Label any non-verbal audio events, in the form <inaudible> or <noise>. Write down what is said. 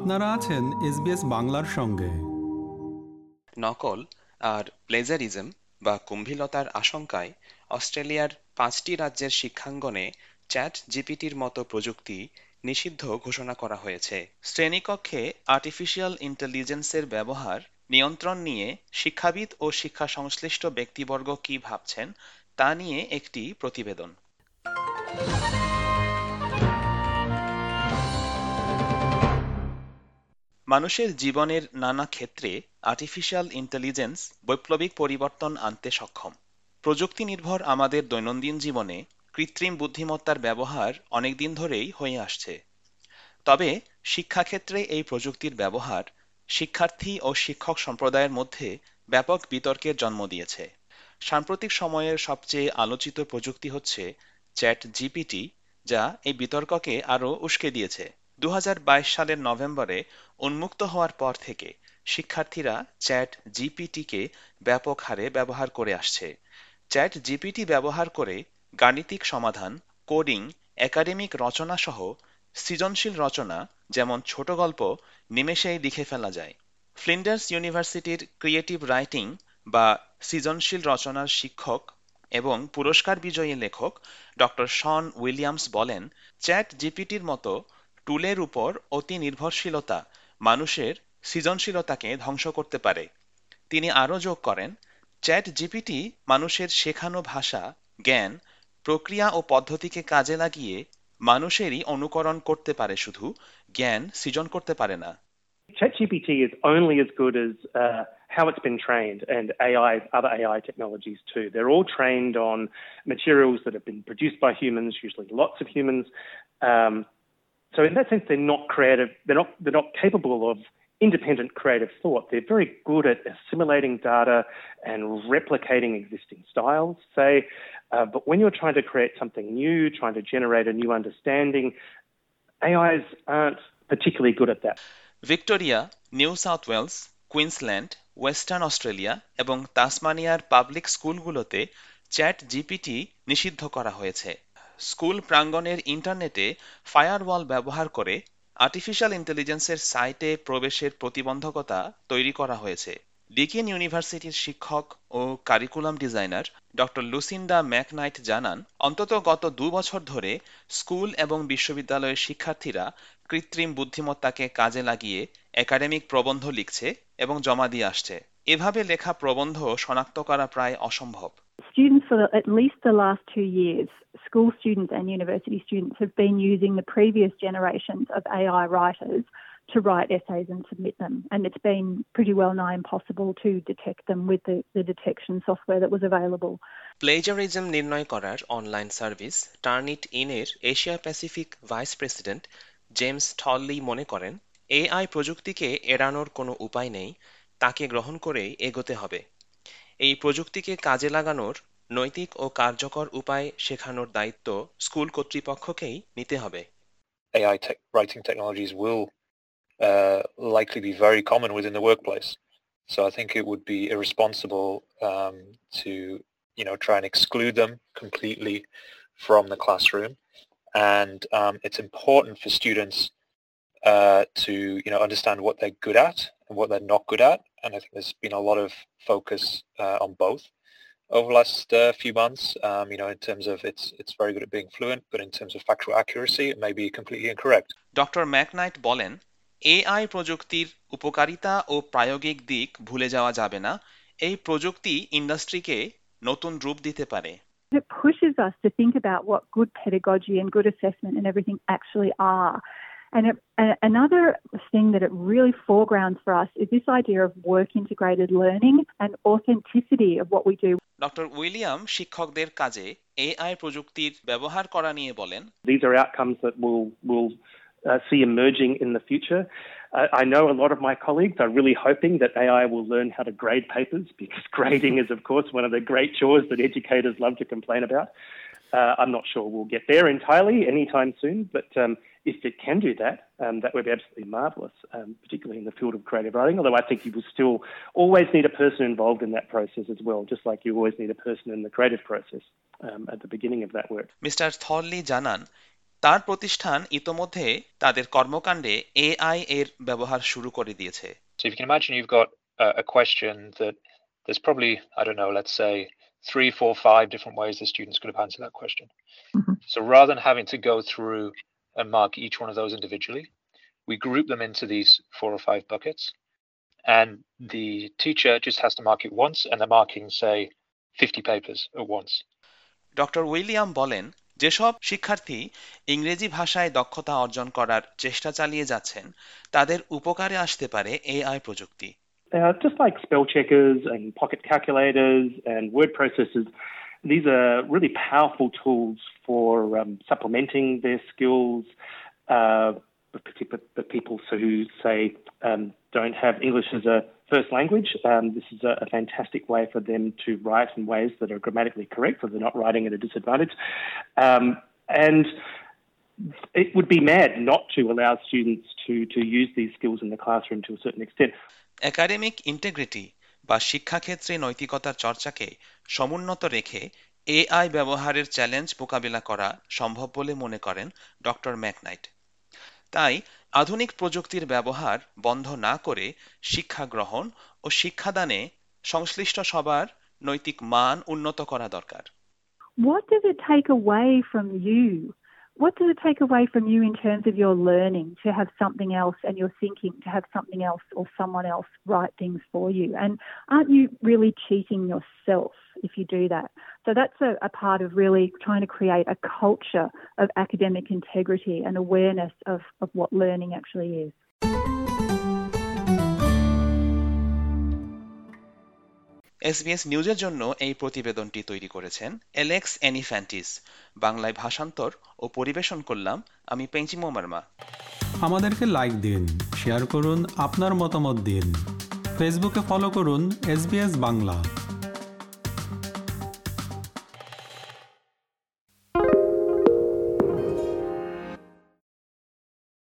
আপনারা আছেন এসবিএস বাংলার সঙ্গে। নকল আর প্লেজারিজম বা কুম্ভিলতার আশঙ্কায় অস্ট্রেলিয়ার পাঁচটি রাজ্যের শিক্ষাঙ্গনে চ্যাট জিপিটির মতো প্রযুক্তি নিষিদ্ধ ঘোষণা করা হয়েছে। শ্রেণীকক্ষে আর্টিফিশিয়াল ইন্টেলিজেন্সের ব্যবহার, নিয়ন্ত্রণ নিয়ে শিক্ষাবিদ ও শিক্ষা সংশ্লিষ্ট ব্যক্তিবর্গ কি ভাবছেন তা নিয়ে একটি প্রতিবেদন। মানুষের জীবনের নানা ক্ষেত্রে আর্টিফিশিয়াল ইন্টেলিজেন্স বৈপ্লবিক পরিবর্তন আনতে সক্ষম। প্রযুক্তি নির্ভর আমাদের দৈনন্দিন জীবনে কৃত্রিম বুদ্ধিমত্তার ব্যবহার অনেকদিন ধরেই হয়ে আসছে। তবে শিক্ষাক্ষেত্রে এই প্রযুক্তির ব্যবহার শিক্ষার্থী ও শিক্ষক সম্প্রদায়ের মধ্যে ব্যাপক বিতর্কের জন্ম দিয়েছে। সাম্প্রতিক সময়ের সবচেয়ে আলোচিত প্রযুক্তি হচ্ছে চ্যাট জিপিটি, যা এই বিতর্ককে আরও উস্কে দিয়েছে। দু হাজার বাইশ সালের নভেম্বরে উন্মুক্ত হওয়ার পর থেকে শিক্ষার্থীরা চ্যাট জিপিটিকে ব্যাপক হারে ব্যবহার করে আসছে। চ্যাট জিপিটি ব্যবহার করে গাণিতিক সমাধান, কোডিং, একাডেমিক রচনা সহ সৃজনশীল রচনা যেমন ছোট গল্প নিমেষেই লিখে ফেলা যায়। ফ্লিন্ডার্স ইউনিভার্সিটির ক্রিয়েটিভ রাইটিং বা সৃজনশীল রচনার শিক্ষক এবং পুরস্কার বিজয়ী লেখক ডক্টর শন উইলিয়ামস বলেন, চ্যাট জিপিটির মতো টুলের উপর অতি নির্ভরশীলতা মানুষের সৃজনশীলতাকে ধ্বংস করতে পারে তিনি আরও যোগ করেন চ্যাট জিপিটি মানুষের শেখানো ভাষা জ্ঞান প্রক্রিয়া ও পদ্ধতিকে কাজে লাগিয়ে মানুষেরই অনুকরণ করতে পারে শুধু জ্ঞান সৃজন করতে পারে না ChatGPT is only as good as uh, how it's been trained, and AI, other AI technologies too. They're all trained on materials that have been produced by humans, usually lots of humans. Um, so in that sense, they're not creative. They're not. They're not capable of independent creative thought. They're very good at assimilating data and replicating existing styles, say. Uh, but when you're trying to create something new, trying to generate a new understanding, AIs aren't particularly good at that. Victoria New South Wales Queensland Western Australia এবং তাসমানিয়ার public স্কুলগুলোতে ChatGPT নিষিদ্ধ করা হয়েছে school প্রাঙ্গণের ইন্টারনেটে firewall ব্যবহার করে artificial ইন্টেলিজেন্সের সাইটে প্রবেশের প্রতিবন্ধকতা তৈরি করা হয়েছে। ডিকিন ইউনিভার্সিটির শিক্ষক ও curriculum designer doctor Lucinda McKnight জানান, অন্তত গত দু বছর ধরে স্কুল এবং বিশ্ববিদ্যালয়ের শিক্ষার্থীরা কৃত্রিম বুদ্ধিমত্তাকে কাজে লাগিয়ে একাডেমিক প্রবন্ধ লিখছে এবং জমা দিয়ে আসছে। এভাবে লেখা প্রবন্ধ শনাক্ত করা প্রায় অসম্ভব। for at least the last two years, school students and university students have been using the previous generations of AI writers to write essays and submit them. And it's been pretty well nigh impossible to detect them with the, the detection software that was available. Plagiarism নির্ণয় করার online service টার্নিট ইনের Asia Pacific vice president James Thorley মনে করেন AI প্রযুক্তিকে এড়ানোর কোনো উপায় নেই তাকে গ্রহণ করেই এগোতে হবে এই প্রযুক্তিকে কাজে লাগানোর নৈতিক ও কার্যকর উপায় শেখানোর দায়িত্ব স্কুল কর্তৃপক্ষকেই নিতে হবে AI tech, writing technologies will uh, likely be very common within the workplace. So I think it would be irresponsible um, to, you know, try and exclude them completely from the classroom. And um, it's important for students uh, to, you know, understand what they're good at and what they're not good at. And I think there's been a lot of focus uh, on both over the last uh, few months. Um, you know, in terms of it's it's very good at being fluent, but in terms of factual accuracy, it may be completely incorrect. Doctor McKnight বলেন AI প্রযুক্তির উপকারিতা ও প্রায়োগিক দিক ভুলে যাওয়া যাবে না এই প্রযুক্তি ইন্ডাস্ট্রিকে নতুন রূপ দিতে পারে It pushes us to think about what good pedagogy and good assessment and everything actually are. And it, another thing that it really foregrounds for us is this idea of work integrated learning and authenticity of what we do. Doctor William শিক্ষকদের কাজে AI প্রযুক্তির ব্যবহার করা নিয়ে বলেন These are outcomes that will will uh, see emerging in the future. Uh, I know a lot of my colleagues are really hoping that AI will learn how to grade papers <laughs> because grading is, of course, one of the great chores that educators love to complain about. Uh, I'm not sure we'll get there entirely anytime soon, but um, if it can do that, um, that would be absolutely marvellous, um, particularly in the field of creative writing. Although I think you will still always need a person involved in that process as well, just like you always need a person in the creative process um, at the beginning of that work. Mister Thorley জানান তার প্রতিষ্ঠান ইতোমধ্যে তাদের কর্মকাণ্ডে AI এর ব্যবহার শুরু করে দিয়েছে So if you can imagine you've got a, a question that there's probably, I don't know, let's say three, four, five different ways the students could have answered that question. Mhm. So rather than having to go through and mark each one of those individually, we group them into these four or five buckets. And the teacher just has to mark it once and they're marking, say, 50 papers at once. Doctor William বলেন যেসব শিক্ষার্থী ইংরেজি ভাষায় দক্ষতা অর্জন করার চেষ্টা চালিয়ে যাচ্ছেন তাদের উপকারে আসতে পারে এআই প্রযুক্তি Uh, just like spell checkers and pocket calculators and word processors, These are really powerful tools for um, supplementing their skills, uh, for people who say um, don't have English as a first language. Um, this is a, a, fantastic way for them to write in ways that are grammatically correct, so they're not writing at a disadvantage. Um, and it would be mad not to allow students to, to use these skills in the classroom to a certain extent. Academic integrity বা শিক্ষাক্ষেত্রে নৈতিকতার চর্চাকে সমুন্নত রেখে AI ব্যবহারের challenge মোকাবিলা করা সম্ভব বলে মনে করেন ডক্টর ম্যাকনাইট তাই আধুনিক প্রযুক্তির ব্যবহার বন্ধ না করে শিক্ষা গ্রহণ ও শিক্ষাদানে সংশ্লিষ্ট সবার নৈতিক মান উন্নত করা দরকার What does it take away from you? What does it take away from you in terms of your learning to have something else and your thinking to have something else or someone else write things for you? And aren't you really cheating yourself if you do that? So that's a, a part of really trying to create a culture of academic integrity and awareness of, of what learning actually is. SBS নিউজের জন্য এই প্রতিবেদনটি তৈরি করেছেন Alex অ্যানিফ্যান্টিস বাংলায় ভাষান্তর ও পরিবেশন করলাম আমি পেঞ্চিমো মার্মা। আমাদেরকে লাইক দিন শেয়ার করুন, আপনার মতামত দিন। ফেসবুকে ফলো করুন এস বাংলা।